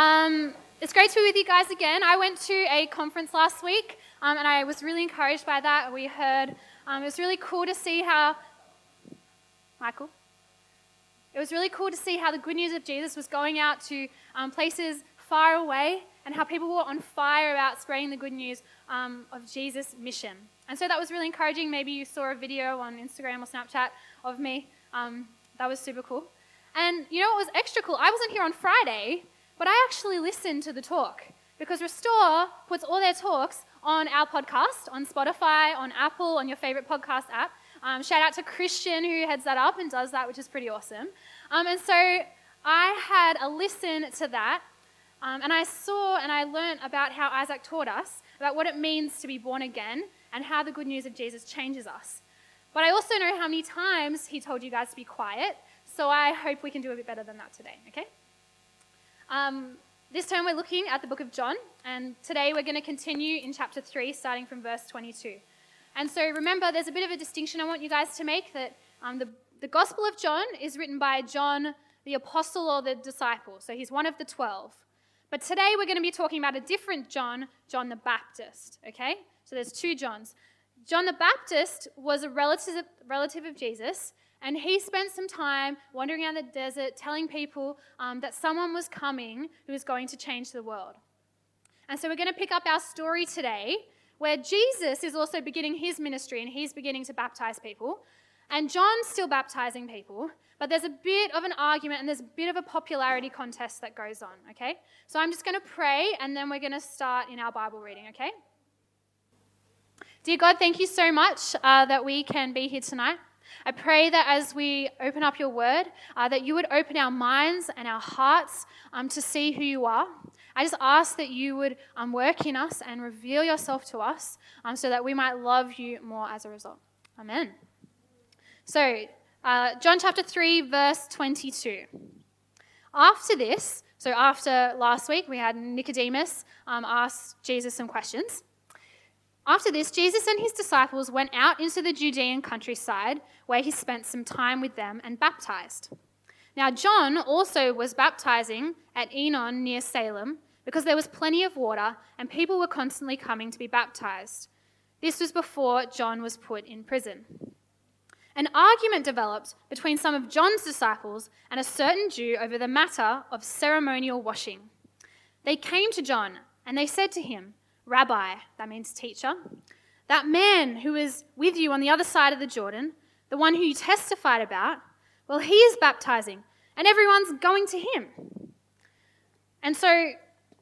Um, it's great to be with you guys again. I went to a conference last week um, and I was really encouraged by that. We heard, um, it was really cool to see how, Michael? It was really cool to see how the good news of Jesus was going out to um, places far away and how people were on fire about spreading the good news um, of Jesus' mission. And so that was really encouraging. Maybe you saw a video on Instagram or Snapchat of me. Um, that was super cool. And you know what was extra cool? I wasn't here on Friday, but I actually listened to the talk because Restore puts all their talks on our podcast, on Spotify, on Apple, on your favorite podcast app. Um, shout out to Christian who heads that up and does that, which is pretty awesome. Um, and so I had a listen to that, um, and I saw and I learned about how Isaac taught us about what it means to be born again and how the good news of Jesus changes us. But I also know how many times he told you guys to be quiet, so I hope we can do a bit better than that today, okay? Um, this term we're looking at the book of John, and today we're going to continue in chapter 3, starting from verse 22. And so remember, there's a bit of a distinction I want you guys to make that um, the, the Gospel of John is written by John, the apostle or the disciple. So he's one of the 12. But today we're going to be talking about a different John, John the Baptist, okay? So there's two Johns. John the Baptist was a relative, relative of Jesus, and he spent some time wandering around the desert telling people um, that someone was coming who was going to change the world. And so we're going to pick up our story today where Jesus is also beginning his ministry and he's beginning to baptize people. And John's still baptizing people, but there's a bit of an argument and there's a bit of a popularity contest that goes on, okay? So I'm just going to pray and then we're going to start in our Bible reading, okay? Dear God, thank you so much uh, that we can be here tonight. I pray that as we open up your word, uh, that you would open our minds and our hearts um, to see who you are. I just ask that you would um, work in us and reveal yourself to us um, so that we might love you more as a result. Amen. So, uh, John chapter 3, verse 22. After this, so after last week, we had Nicodemus um, ask Jesus some questions. After this, Jesus and his disciples went out into the Judean countryside, where he spent some time with them and baptized. Now, John also was baptizing at Aenon near Salim because there was plenty of water and people were constantly coming to be baptized. This was before John was put in prison. An argument developed between some of John's disciples and a certain Jew over the matter of ceremonial washing. They came to John and they said to him, Rabbi, that means teacher, that man who is with you on the other side of the Jordan, the one who you testified about, well, he is baptizing, and everyone's going to him. And so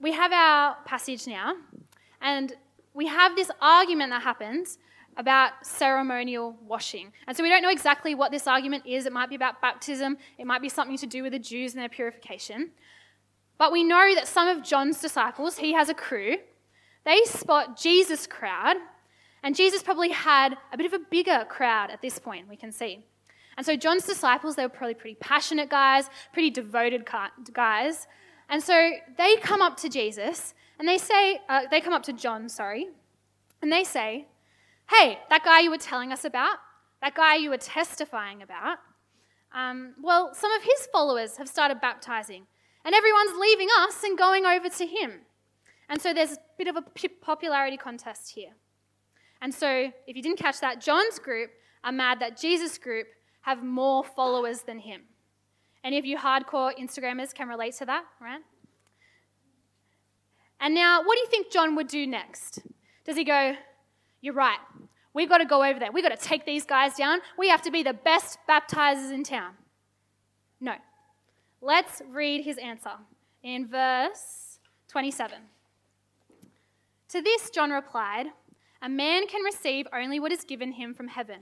we have our passage now, and we have this argument that happens about ceremonial washing. And so we don't know exactly what this argument is. It might be about baptism, it might be something to do with the Jews and their purification. But we know that some of John's disciples, he has a crew, they spot Jesus' crowd, and Jesus probably had a bit of a bigger crowd at this point, we can see. And so John's disciples, they were probably pretty passionate guys, pretty devoted guys. And so they come up to Jesus and they say, uh, they come up to John, sorry, and they say, Hey, that guy you were telling us about, that guy you were testifying about, um, well, some of his followers have started baptizing, and everyone's leaving us and going over to him. And so there's a bit of a popularity contest here. And so, if you didn't catch that, John's group are mad that Jesus' group have more followers than him. Any of you hardcore Instagrammers can relate to that, right? And now, what do you think John would do next? Does he go, You're right, we've got to go over there, we've got to take these guys down, we have to be the best baptizers in town? No. Let's read his answer in verse 27. To this, John replied, A man can receive only what is given him from heaven.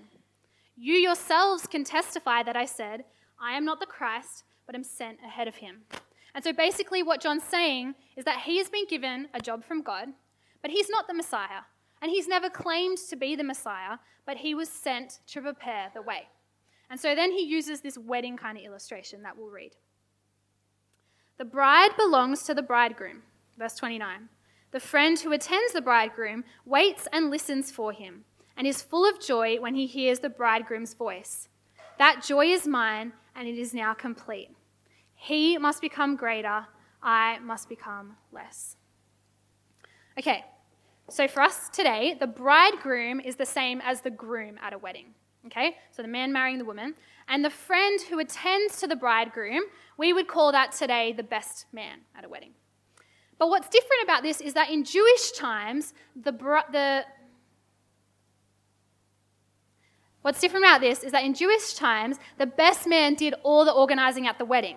You yourselves can testify that I said, I am not the Christ, but am sent ahead of him. And so basically, what John's saying is that he has been given a job from God, but he's not the Messiah. And he's never claimed to be the Messiah, but he was sent to prepare the way. And so then he uses this wedding kind of illustration that we'll read. The bride belongs to the bridegroom, verse 29. The friend who attends the bridegroom waits and listens for him and is full of joy when he hears the bridegroom's voice. That joy is mine, and it is now complete. He must become greater, I must become less. Okay, so for us today, the bridegroom is the same as the groom at a wedding. Okay, so the man marrying the woman. And the friend who attends to the bridegroom, we would call that today the best man at a wedding. But what's different about this is that in Jewish times, the, the What's different about this is that in Jewish times, the best man did all the organizing at the wedding.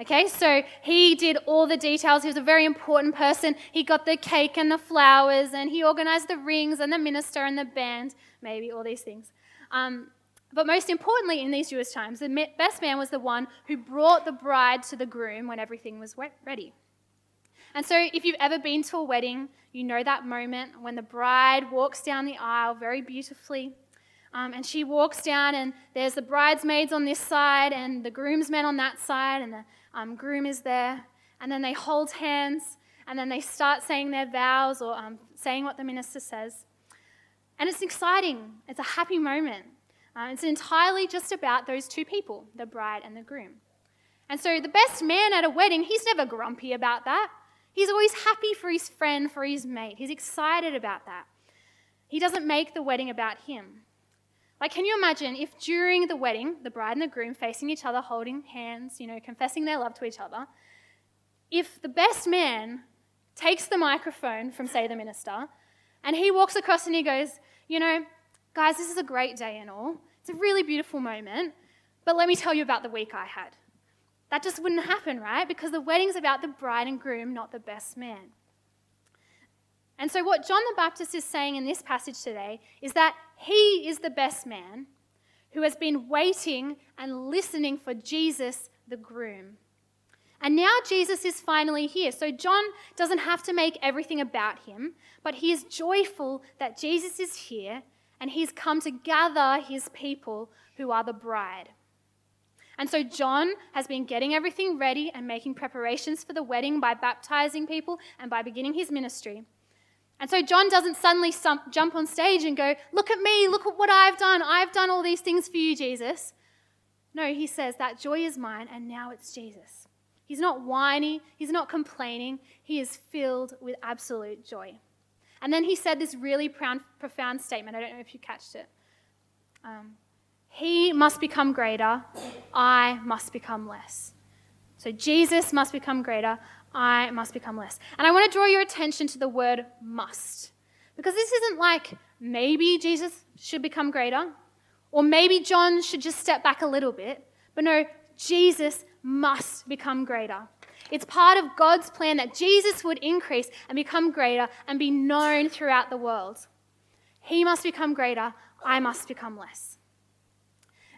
Okay, so he did all the details. He was a very important person. He got the cake and the flowers, and he organized the rings and the minister and the band, maybe all these things. Um, but most importantly, in these Jewish times, the best man was the one who brought the bride to the groom when everything was ready. And so, if you've ever been to a wedding, you know that moment when the bride walks down the aisle very beautifully um, and she walks down, and there's the bridesmaids on this side, and the groomsmen on that side, and the um, groom is there. And then they hold hands, and then they start saying their vows or um, saying what the minister says. And it's exciting, it's a happy moment. Uh, it's entirely just about those two people, the bride and the groom. And so, the best man at a wedding, he's never grumpy about that. He's always happy for his friend, for his mate. He's excited about that. He doesn't make the wedding about him. Like, can you imagine if during the wedding, the bride and the groom facing each other, holding hands, you know, confessing their love to each other, if the best man takes the microphone from, say, the minister, and he walks across and he goes, you know, guys, this is a great day and all. It's a really beautiful moment, but let me tell you about the week I had. That just wouldn't happen, right? Because the wedding's about the bride and groom, not the best man. And so, what John the Baptist is saying in this passage today is that he is the best man who has been waiting and listening for Jesus, the groom. And now Jesus is finally here. So, John doesn't have to make everything about him, but he is joyful that Jesus is here and he's come to gather his people who are the bride. And so John has been getting everything ready and making preparations for the wedding by baptizing people and by beginning his ministry. And so John doesn't suddenly jump on stage and go, Look at me, look at what I've done. I've done all these things for you, Jesus. No, he says, That joy is mine, and now it's Jesus. He's not whiny, he's not complaining, he is filled with absolute joy. And then he said this really profound statement. I don't know if you catched it. Um, he must become greater, I must become less. So Jesus must become greater, I must become less. And I want to draw your attention to the word must. Because this isn't like maybe Jesus should become greater, or maybe John should just step back a little bit. But no, Jesus must become greater. It's part of God's plan that Jesus would increase and become greater and be known throughout the world. He must become greater, I must become less.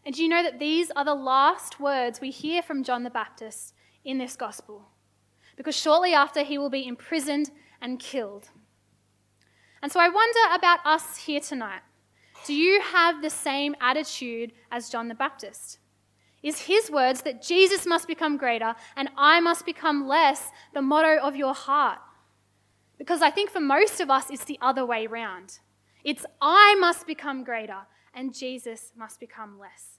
And do you know that these are the last words we hear from John the Baptist in this gospel? because shortly after he will be imprisoned and killed. And so I wonder about us here tonight. Do you have the same attitude as John the Baptist? Is his words that Jesus must become greater and I must become less the motto of your heart? Because I think for most of us, it's the other way round. It's I must become greater and Jesus must become less.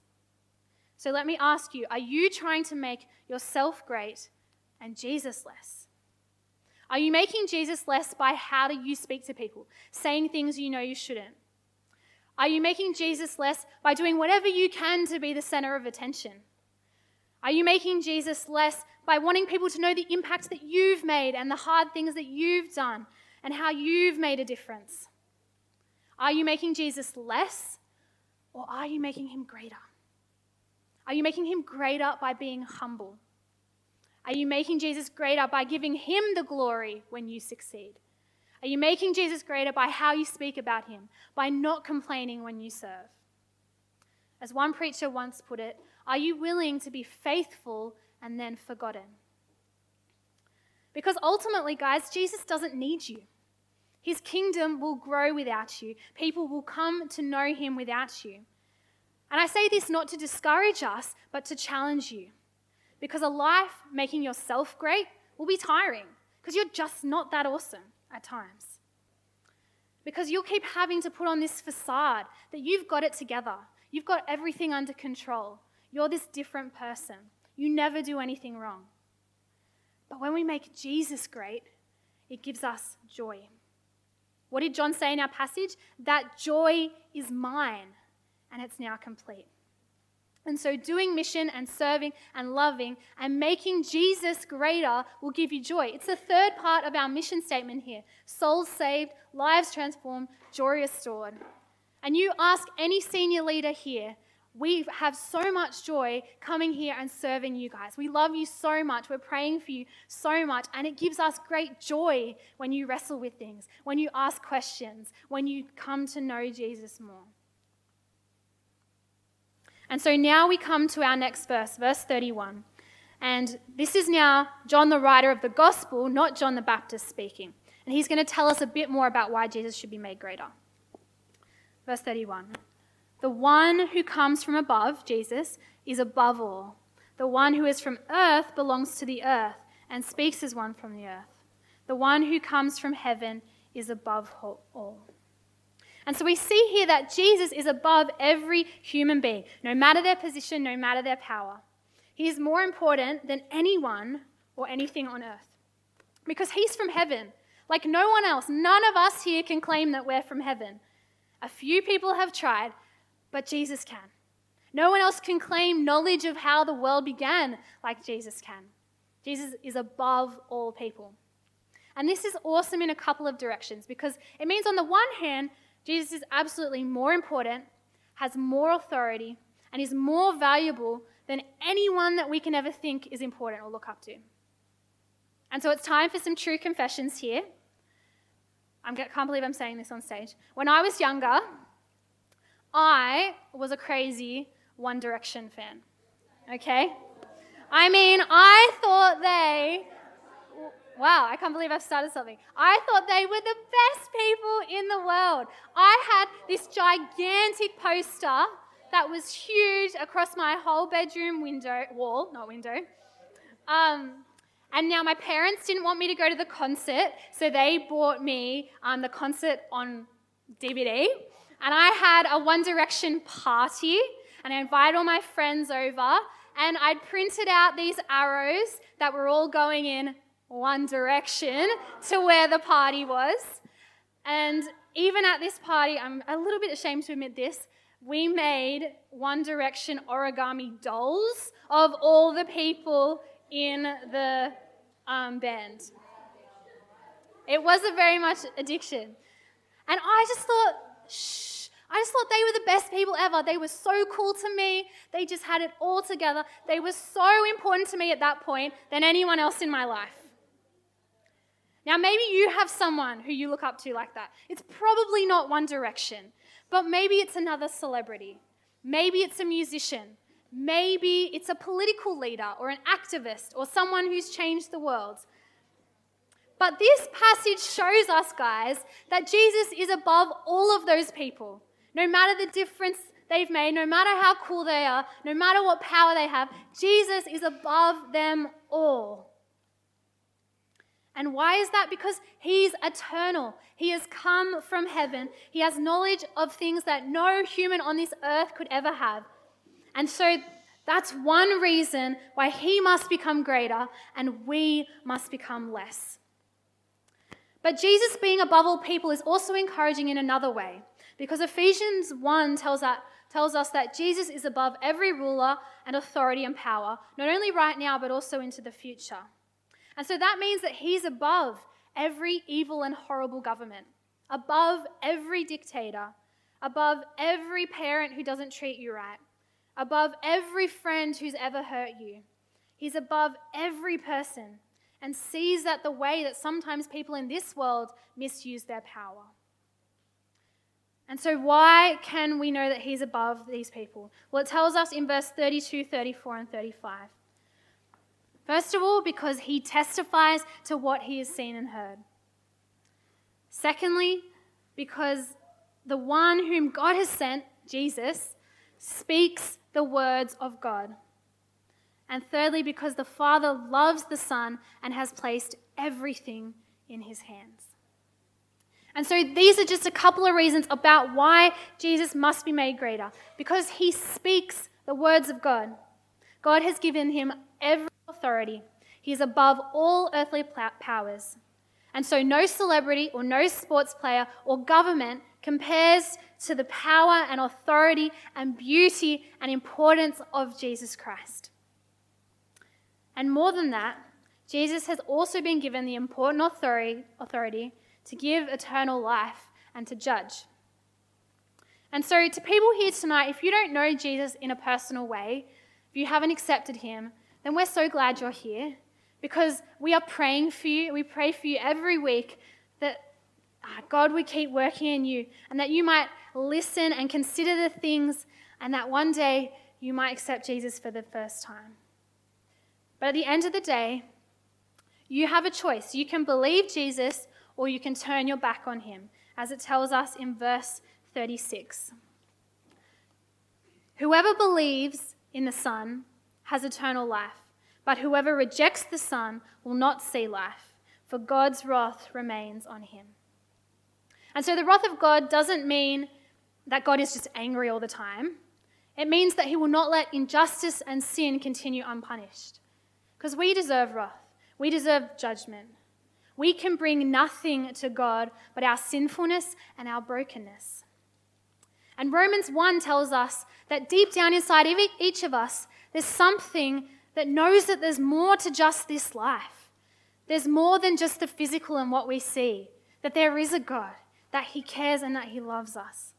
So let me ask you are you trying to make yourself great and Jesus less? Are you making Jesus less by how do you speak to people, saying things you know you shouldn't? Are you making Jesus less by doing whatever you can to be the center of attention? Are you making Jesus less by wanting people to know the impact that you've made and the hard things that you've done and how you've made a difference? Are you making Jesus less or are you making him greater? Are you making him greater by being humble? Are you making Jesus greater by giving him the glory when you succeed? Are you making Jesus greater by how you speak about him, by not complaining when you serve? As one preacher once put it, are you willing to be faithful and then forgotten? Because ultimately, guys, Jesus doesn't need you. His kingdom will grow without you. People will come to know him without you. And I say this not to discourage us, but to challenge you. Because a life making yourself great will be tiring because you're just not that awesome at times. Because you'll keep having to put on this facade that you've got it together, you've got everything under control, you're this different person, you never do anything wrong. But when we make Jesus great, it gives us joy. What did John say in our passage? That joy is mine, and it's now complete. And so, doing mission and serving and loving and making Jesus greater will give you joy. It's the third part of our mission statement here souls saved, lives transformed, joy restored. And you ask any senior leader here, we have so much joy coming here and serving you guys. We love you so much. We're praying for you so much. And it gives us great joy when you wrestle with things, when you ask questions, when you come to know Jesus more. And so now we come to our next verse, verse 31. And this is now John, the writer of the gospel, not John the Baptist speaking. And he's going to tell us a bit more about why Jesus should be made greater. Verse 31. The one who comes from above, Jesus, is above all. The one who is from earth belongs to the earth and speaks as one from the earth. The one who comes from heaven is above all. And so we see here that Jesus is above every human being, no matter their position, no matter their power. He is more important than anyone or anything on earth because he's from heaven. Like no one else, none of us here can claim that we're from heaven. A few people have tried, but Jesus can. No one else can claim knowledge of how the world began like Jesus can. Jesus is above all people. And this is awesome in a couple of directions because it means, on the one hand, Jesus is absolutely more important, has more authority, and is more valuable than anyone that we can ever think is important or look up to. And so it's time for some true confessions here. I can't believe I'm saying this on stage. When I was younger, I was a crazy One Direction fan. Okay? I mean, I thought they. Wow, I can't believe I've started something. I thought they were the best people in the world. I had this gigantic poster that was huge across my whole bedroom window, wall, not window. Um, and now my parents didn't want me to go to the concert, so they bought me um, the concert on DVD. And I had a One Direction party, and I invited all my friends over, and I'd printed out these arrows that were all going in one direction to where the party was. And even at this party, I'm a little bit ashamed to admit this, we made One Direction origami dolls of all the people in the um, band. It wasn't very much addiction. And I just thought, shh I just thought they were the best people ever. They were so cool to me. They just had it all together. They were so important to me at that point than anyone else in my life. Now, maybe you have someone who you look up to like that. It's probably not One Direction, but maybe it's another celebrity. Maybe it's a musician. Maybe it's a political leader or an activist or someone who's changed the world. But this passage shows us, guys, that Jesus is above all of those people. No matter the difference they've made, no matter how cool they are, no matter what power they have, Jesus is above them all. And why is that? Because he's eternal. He has come from heaven. He has knowledge of things that no human on this earth could ever have. And so that's one reason why he must become greater and we must become less. But Jesus being above all people is also encouraging in another way. Because Ephesians 1 tells, that, tells us that Jesus is above every ruler and authority and power, not only right now, but also into the future. And so that means that he's above every evil and horrible government, above every dictator, above every parent who doesn't treat you right, above every friend who's ever hurt you. He's above every person and sees that the way that sometimes people in this world misuse their power. And so, why can we know that he's above these people? Well, it tells us in verse 32, 34, and 35. First of all, because he testifies to what he has seen and heard. Secondly, because the one whom God has sent, Jesus, speaks the words of God. And thirdly, because the Father loves the Son and has placed everything in his hands. And so these are just a couple of reasons about why Jesus must be made greater. Because he speaks the words of God. God has given him every authority. He is above all earthly powers. And so, no celebrity or no sports player or government compares to the power and authority and beauty and importance of Jesus Christ. And more than that, Jesus has also been given the important authority, authority to give eternal life and to judge. And so, to people here tonight, if you don't know Jesus in a personal way, if you haven't accepted him, then we're so glad you're here because we are praying for you. We pray for you every week that ah, God would keep working in you and that you might listen and consider the things and that one day you might accept Jesus for the first time. But at the end of the day, you have a choice. You can believe Jesus or you can turn your back on him, as it tells us in verse 36. Whoever believes in the Son has eternal life, but whoever rejects the Son will not see life, for God's wrath remains on him. And so the wrath of God doesn't mean that God is just angry all the time. It means that he will not let injustice and sin continue unpunished. Because we deserve wrath, we deserve judgment. We can bring nothing to God but our sinfulness and our brokenness. And Romans 1 tells us that deep down inside each of us, there's something that knows that there's more to just this life. There's more than just the physical and what we see, that there is a God, that He cares and that He loves us.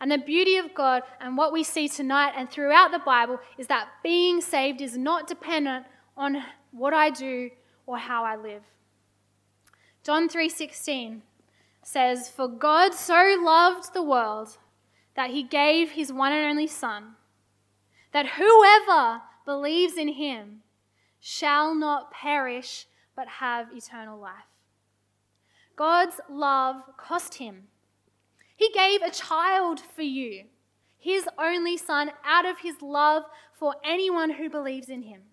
And the beauty of God and what we see tonight and throughout the Bible is that being saved is not dependent on what I do or how I live. John 3:16 says, "For God so loved the world that he gave his one and only son, that whoever believes in him shall not perish but have eternal life." God's love cost him. He gave a child for you, his only son, out of his love for anyone who believes in him.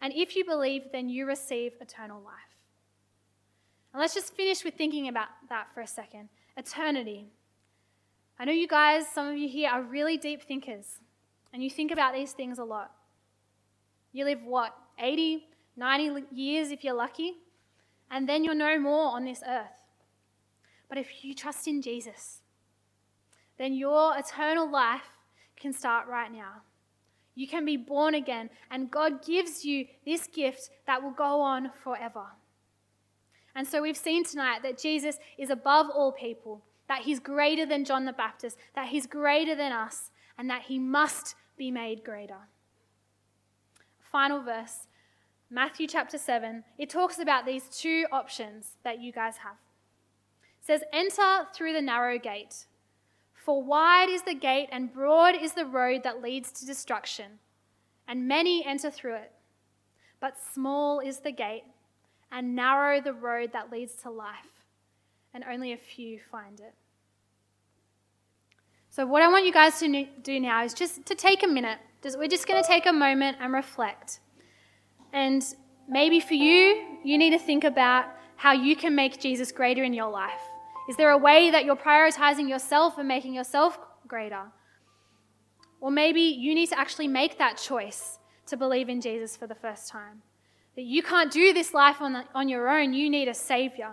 And if you believe, then you receive eternal life. And let's just finish with thinking about that for a second. Eternity. I know you guys, some of you here, are really deep thinkers, and you think about these things a lot. You live what, 80, 90 years if you're lucky, and then you're no more on this earth. But if you trust in Jesus, then your eternal life can start right now. You can be born again, and God gives you this gift that will go on forever. And so we've seen tonight that Jesus is above all people, that he's greater than John the Baptist, that he's greater than us, and that he must be made greater. Final verse, Matthew chapter 7, it talks about these two options that you guys have. It says, Enter through the narrow gate, for wide is the gate and broad is the road that leads to destruction, and many enter through it. But small is the gate and narrow the road that leads to life, and only a few find it. So, what I want you guys to do now is just to take a minute. We're just going to take a moment and reflect. And maybe for you, you need to think about how you can make Jesus greater in your life. Is there a way that you're prioritizing yourself and making yourself greater? Or maybe you need to actually make that choice to believe in Jesus for the first time. That you can't do this life on, the, on your own, you need a Savior.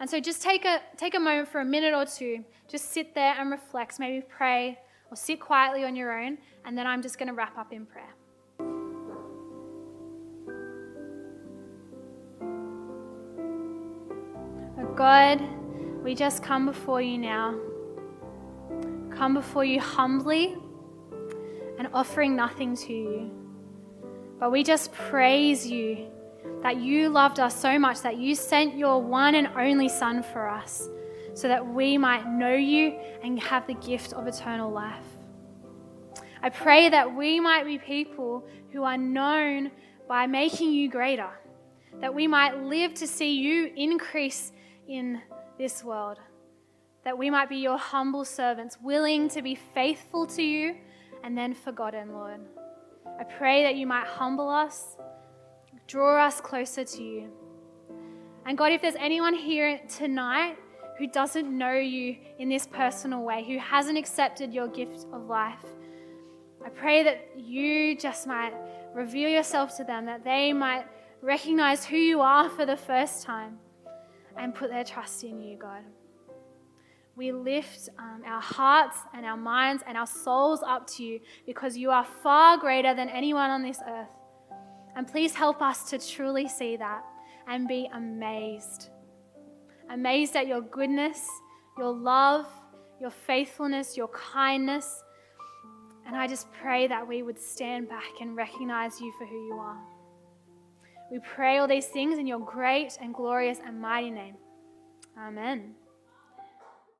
And so just take a, take a moment for a minute or two, just sit there and reflect, maybe pray or sit quietly on your own, and then I'm just going to wrap up in prayer. Oh God, we just come before you now. Come before you humbly and offering nothing to you. But we just praise you that you loved us so much that you sent your one and only Son for us so that we might know you and have the gift of eternal life. I pray that we might be people who are known by making you greater, that we might live to see you increase in this world, that we might be your humble servants, willing to be faithful to you and then forgotten, Lord. I pray that you might humble us, draw us closer to you. And God, if there's anyone here tonight who doesn't know you in this personal way, who hasn't accepted your gift of life, I pray that you just might Reveal yourself to them that they might recognize who you are for the first time and put their trust in you, God. We lift um, our hearts and our minds and our souls up to you because you are far greater than anyone on this earth. And please help us to truly see that and be amazed. Amazed at your goodness, your love, your faithfulness, your kindness. And I just pray that we would stand back and recognize you for who you are. We pray all these things in your great and glorious and mighty name. Amen.